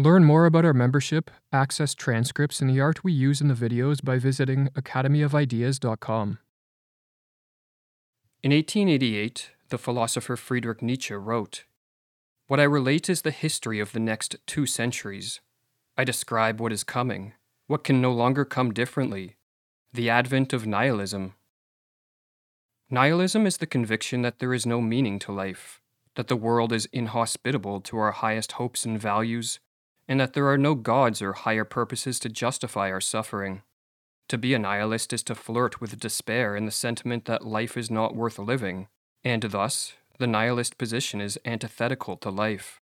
Learn more about our membership, access transcripts, and the art we use in the videos by visiting academyofideas.com. In 1888, the philosopher Friedrich Nietzsche wrote What I relate is the history of the next two centuries. I describe what is coming, what can no longer come differently the advent of nihilism. Nihilism is the conviction that there is no meaning to life, that the world is inhospitable to our highest hopes and values, and that there are no gods or higher purposes to justify our suffering. To be a nihilist is to flirt with despair and the sentiment that life is not worth living, and thus, the nihilist position is antithetical to life.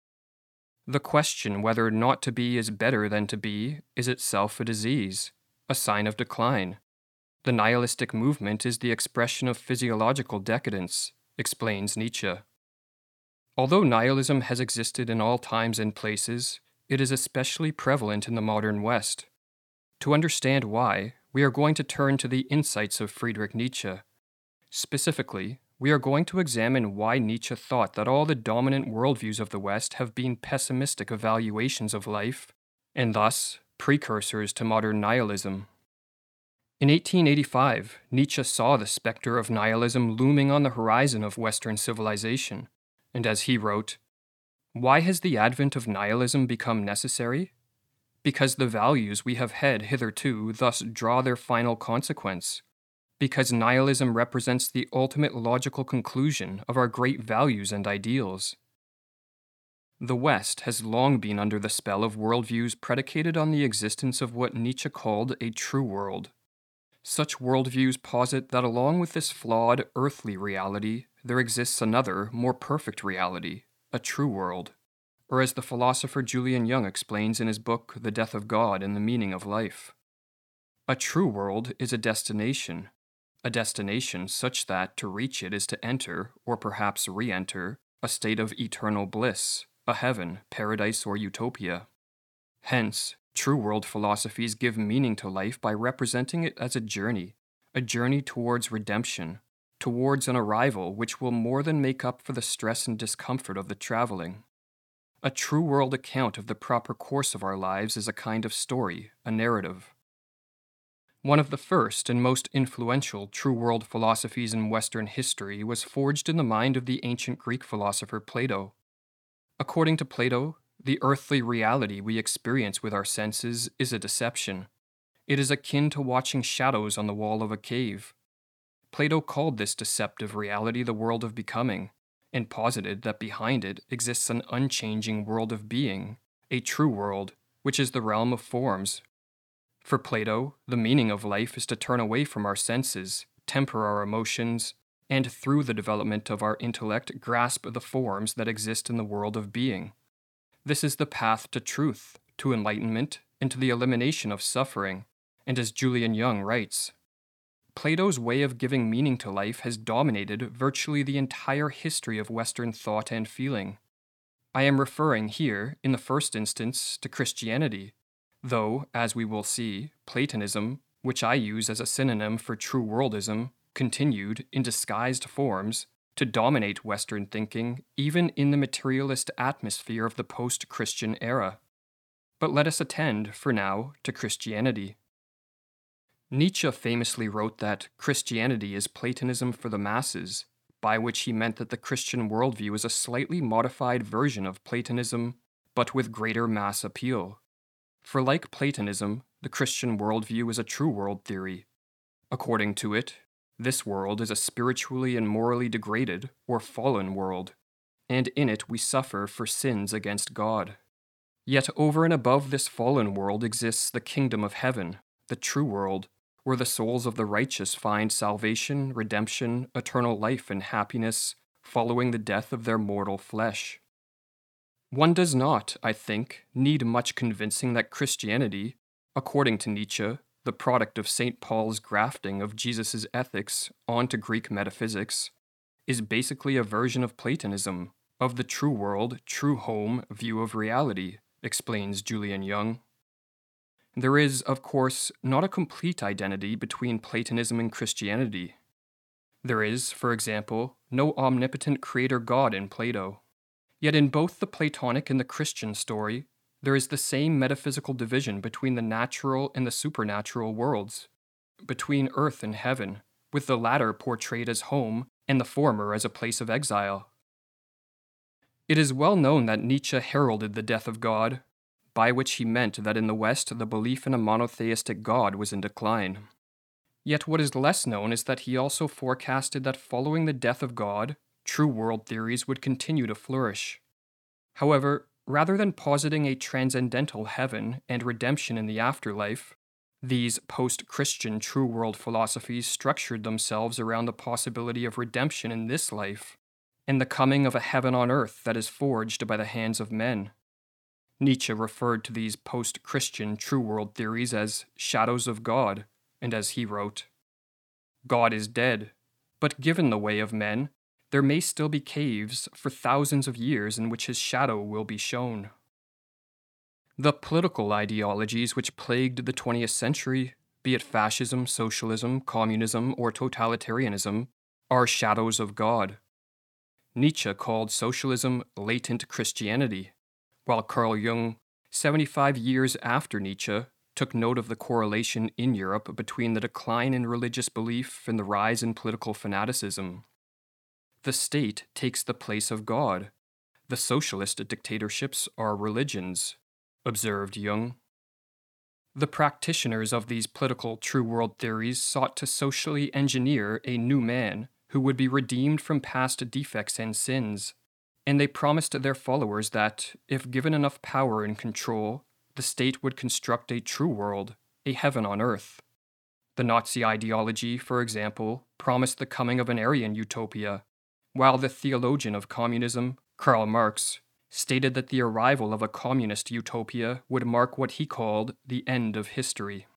The question whether not to be is better than to be is itself a disease, a sign of decline. The nihilistic movement is the expression of physiological decadence, explains Nietzsche. Although nihilism has existed in all times and places, it is especially prevalent in the modern West. To understand why, we are going to turn to the insights of Friedrich Nietzsche. Specifically, we are going to examine why Nietzsche thought that all the dominant worldviews of the West have been pessimistic evaluations of life, and thus precursors to modern nihilism. In 1885, Nietzsche saw the specter of nihilism looming on the horizon of Western civilization, and as he wrote, why has the advent of nihilism become necessary? Because the values we have had hitherto thus draw their final consequence. Because nihilism represents the ultimate logical conclusion of our great values and ideals. The West has long been under the spell of worldviews predicated on the existence of what Nietzsche called a true world. Such worldviews posit that along with this flawed, earthly reality, there exists another, more perfect reality, a true world, or as the philosopher Julian Young explains in his book The Death of God and the Meaning of Life. A true world is a destination, a destination such that to reach it is to enter, or perhaps re enter, a state of eternal bliss, a heaven, paradise, or utopia. Hence, true world philosophies give meaning to life by representing it as a journey, a journey towards redemption, towards an arrival which will more than make up for the stress and discomfort of the traveling. A true world account of the proper course of our lives is a kind of story, a narrative. One of the first and most influential true world philosophies in Western history was forged in the mind of the ancient Greek philosopher Plato. According to Plato, the earthly reality we experience with our senses is a deception. It is akin to watching shadows on the wall of a cave. Plato called this deceptive reality the world of becoming, and posited that behind it exists an unchanging world of being, a true world, which is the realm of forms. For Plato, the meaning of life is to turn away from our senses, temper our emotions, and through the development of our intellect, grasp the forms that exist in the world of being. This is the path to truth, to enlightenment, and to the elimination of suffering, and as Julian Young writes, Plato's way of giving meaning to life has dominated virtually the entire history of Western thought and feeling. I am referring here, in the first instance, to Christianity, though, as we will see, Platonism, which I use as a synonym for true worldism, continued, in disguised forms, to dominate Western thinking even in the materialist atmosphere of the post Christian era. But let us attend, for now, to Christianity. Nietzsche famously wrote that Christianity is Platonism for the masses, by which he meant that the Christian worldview is a slightly modified version of Platonism, but with greater mass appeal. For like Platonism, the Christian worldview is a true world theory. According to it, this world is a spiritually and morally degraded, or fallen world, and in it we suffer for sins against God. Yet over and above this fallen world exists the kingdom of heaven, the true world, where the souls of the righteous find salvation, redemption, eternal life, and happiness following the death of their mortal flesh. One does not, I think, need much convincing that Christianity, according to Nietzsche, the product of St. Paul's grafting of Jesus' ethics onto Greek metaphysics, is basically a version of Platonism, of the true world, true home view of reality, explains Julian Young. There is, of course, not a complete identity between Platonism and Christianity. There is, for example, no omnipotent creator god in Plato. Yet in both the Platonic and the Christian story, there is the same metaphysical division between the natural and the supernatural worlds, between earth and heaven, with the latter portrayed as home and the former as a place of exile. It is well known that Nietzsche heralded the death of God, by which he meant that in the West the belief in a monotheistic God was in decline. Yet what is less known is that he also forecasted that following the death of God, true world theories would continue to flourish. However, rather than positing a transcendental heaven and redemption in the afterlife, these post Christian true world philosophies structured themselves around the possibility of redemption in this life and the coming of a heaven on earth that is forged by the hands of men. Nietzsche referred to these post Christian true world theories as shadows of God, and as he wrote, God is dead, but given the way of men, there may still be caves for thousands of years in which his shadow will be shown. The political ideologies which plagued the 20th century, be it fascism, socialism, communism, or totalitarianism, are shadows of God. Nietzsche called socialism latent Christianity, while Carl Jung, 75 years after Nietzsche, took note of the correlation in Europe between the decline in religious belief and the rise in political fanaticism. The state takes the place of God. The socialist dictatorships are religions, observed Jung. The practitioners of these political true world theories sought to socially engineer a new man who would be redeemed from past defects and sins, and they promised their followers that, if given enough power and control, the state would construct a true world, a heaven on earth. The Nazi ideology, for example, promised the coming of an Aryan utopia, while the theologian of communism, Karl Marx, stated that the arrival of a communist utopia would mark what he called the end of history.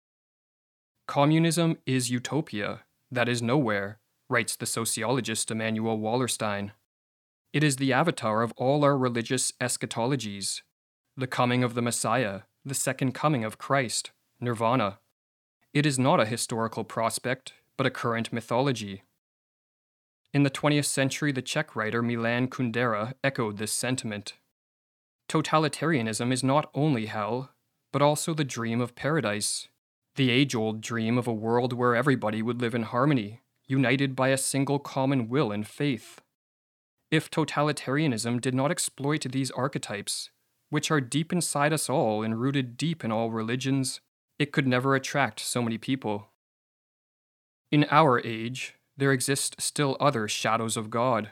Communism is utopia, that is nowhere, writes the sociologist Immanuel Wallerstein. It is the avatar of all our religious eschatologies the coming of the Messiah, the second coming of Christ, nirvana. It is not a historical prospect, but a current mythology. In the 20th century, the Czech writer Milan Kundera echoed this sentiment. Totalitarianism is not only hell, but also the dream of paradise, the age old dream of a world where everybody would live in harmony, united by a single common will and faith. If totalitarianism did not exploit these archetypes, which are deep inside us all and rooted deep in all religions, it could never attract so many people. In our age, there exist still other shadows of God.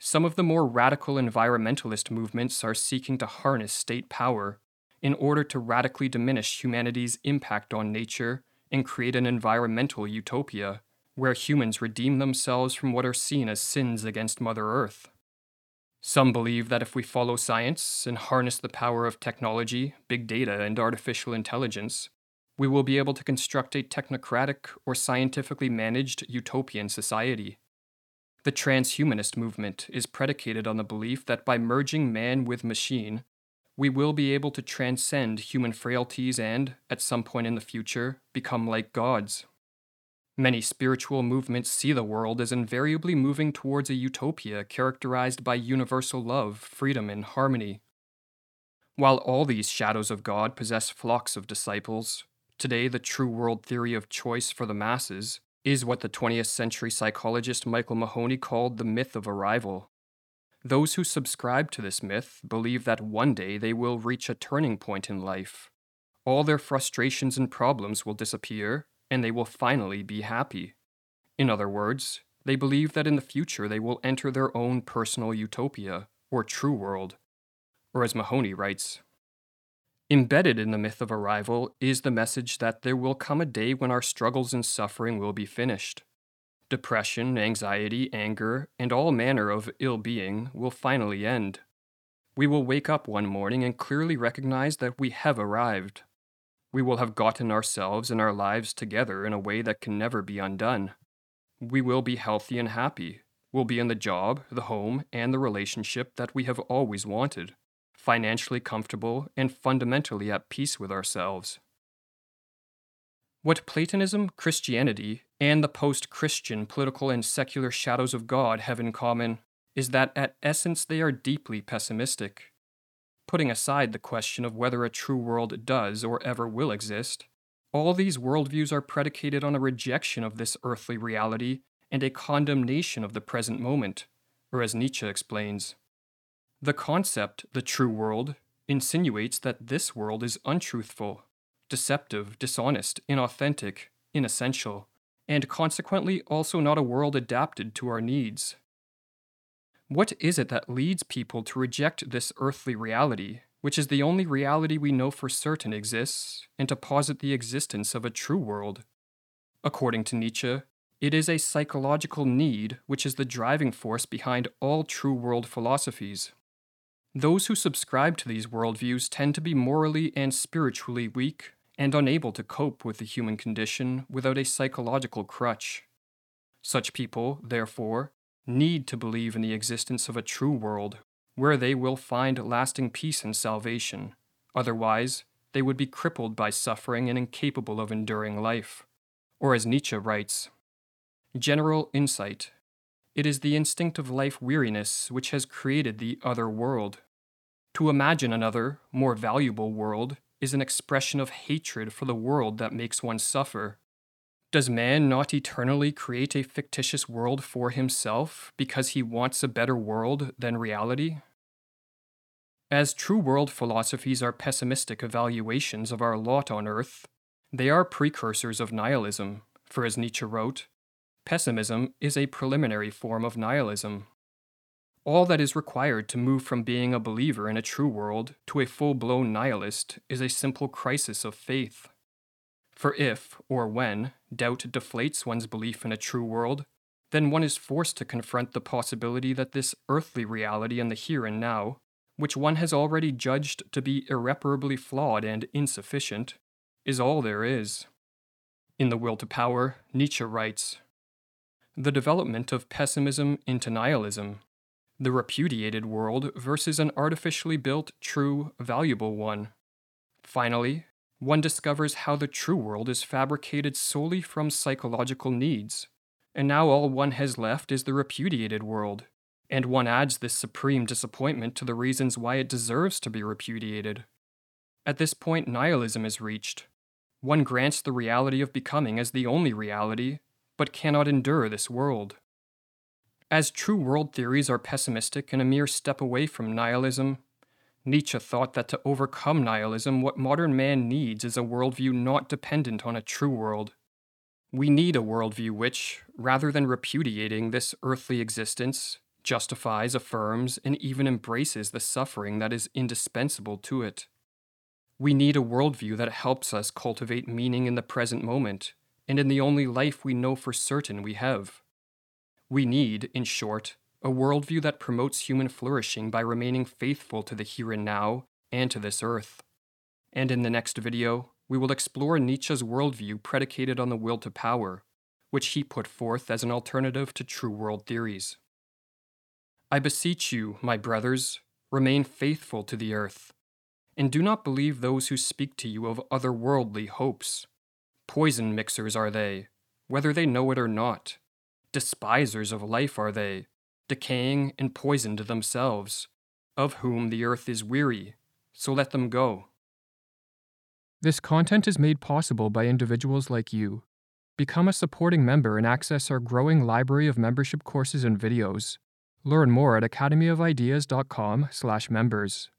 Some of the more radical environmentalist movements are seeking to harness state power in order to radically diminish humanity's impact on nature and create an environmental utopia where humans redeem themselves from what are seen as sins against Mother Earth. Some believe that if we follow science and harness the power of technology, big data, and artificial intelligence, we will be able to construct a technocratic or scientifically managed utopian society. The transhumanist movement is predicated on the belief that by merging man with machine, we will be able to transcend human frailties and, at some point in the future, become like gods. Many spiritual movements see the world as invariably moving towards a utopia characterized by universal love, freedom, and harmony. While all these shadows of God possess flocks of disciples, today the true world theory of choice for the masses is what the 20th century psychologist Michael Mahoney called the myth of arrival. Those who subscribe to this myth believe that one day they will reach a turning point in life. All their frustrations and problems will disappear, and they will finally be happy. In other words, they believe that in the future they will enter their own personal utopia, or true world. Or as Mahoney writes, Embedded in the myth of arrival is the message that there will come a day when our struggles and suffering will be finished. Depression, anxiety, anger, and all manner of ill being will finally end. We will wake up one morning and clearly recognize that we have arrived we will have gotten ourselves and our lives together in a way that can never be undone. We will be healthy and happy. We'll be in the job, the home, and the relationship that we have always wanted, financially comfortable and fundamentally at peace with ourselves. What Platonism, Christianity, and the post Christian political and secular shadows of God have in common is that at essence they are deeply pessimistic. Putting aside the question of whether a true world does or ever will exist, all these worldviews are predicated on a rejection of this earthly reality and a condemnation of the present moment, or as Nietzsche explains, the concept, the true world, insinuates that this world is untruthful, deceptive, dishonest, inauthentic, inessential, and consequently also not a world adapted to our needs. What is it that leads people to reject this earthly reality, which is the only reality we know for certain exists, and to posit the existence of a true world? According to Nietzsche, it is a psychological need which is the driving force behind all true world philosophies. Those who subscribe to these worldviews tend to be morally and spiritually weak and unable to cope with the human condition without a psychological crutch. Such people, therefore, need to believe in the existence of a true world where they will find lasting peace and salvation. Otherwise, they would be crippled by suffering and incapable of enduring life. Or, as Nietzsche writes, General insight. It is the instinct of life weariness which has created the other world. To imagine another, more valuable world is an expression of hatred for the world that makes one suffer. Does man not eternally create a fictitious world for himself because he wants a better world than reality? As true world philosophies are pessimistic evaluations of our lot on earth, they are precursors of nihilism, for as Nietzsche wrote, pessimism is a preliminary form of nihilism. All that is required to move from being a believer in a true world to a full blown nihilist is a simple crisis of faith. For if, or when, doubt deflates one's belief in a true world, then one is forced to confront the possibility that this earthly reality in the here and now, which one has already judged to be irreparably flawed and insufficient, is all there is. In The Will to Power, Nietzsche writes The development of pessimism into nihilism the repudiated world versus an artificially built, true, valuable one. Finally, one discovers how the true world is fabricated solely from psychological needs, and now all one has left is the repudiated world, and one adds this supreme disappointment to the reasons why it deserves to be repudiated. At this point, nihilism is reached. One grants the reality of becoming as the only reality, but cannot endure this world. As true world theories are pessimistic and a mere step away from nihilism, Nietzsche thought that to overcome nihilism, what modern man needs is a worldview not dependent on a true world. We need a worldview which, rather than repudiating this earthly existence, justifies, affirms, and even embraces the suffering that is indispensable to it. We need a worldview that helps us cultivate meaning in the present moment and in the only life we know for certain we have. We need, in short, a worldview that promotes human flourishing by remaining faithful to the here and now and to this earth. And in the next video, we will explore Nietzsche's worldview predicated on the will to power, which he put forth as an alternative to true world theories. I beseech you, my brothers, remain faithful to the earth, and do not believe those who speak to you of otherworldly hopes. Poison mixers are they, whether they know it or not Despisers of life are they, decaying and poisoned themselves, of whom the earth is weary, so let them go. This content is made possible by individuals like you. Become a supporting member and access our growing library of membership courses and videos. Learn more at academyofideas.com/members.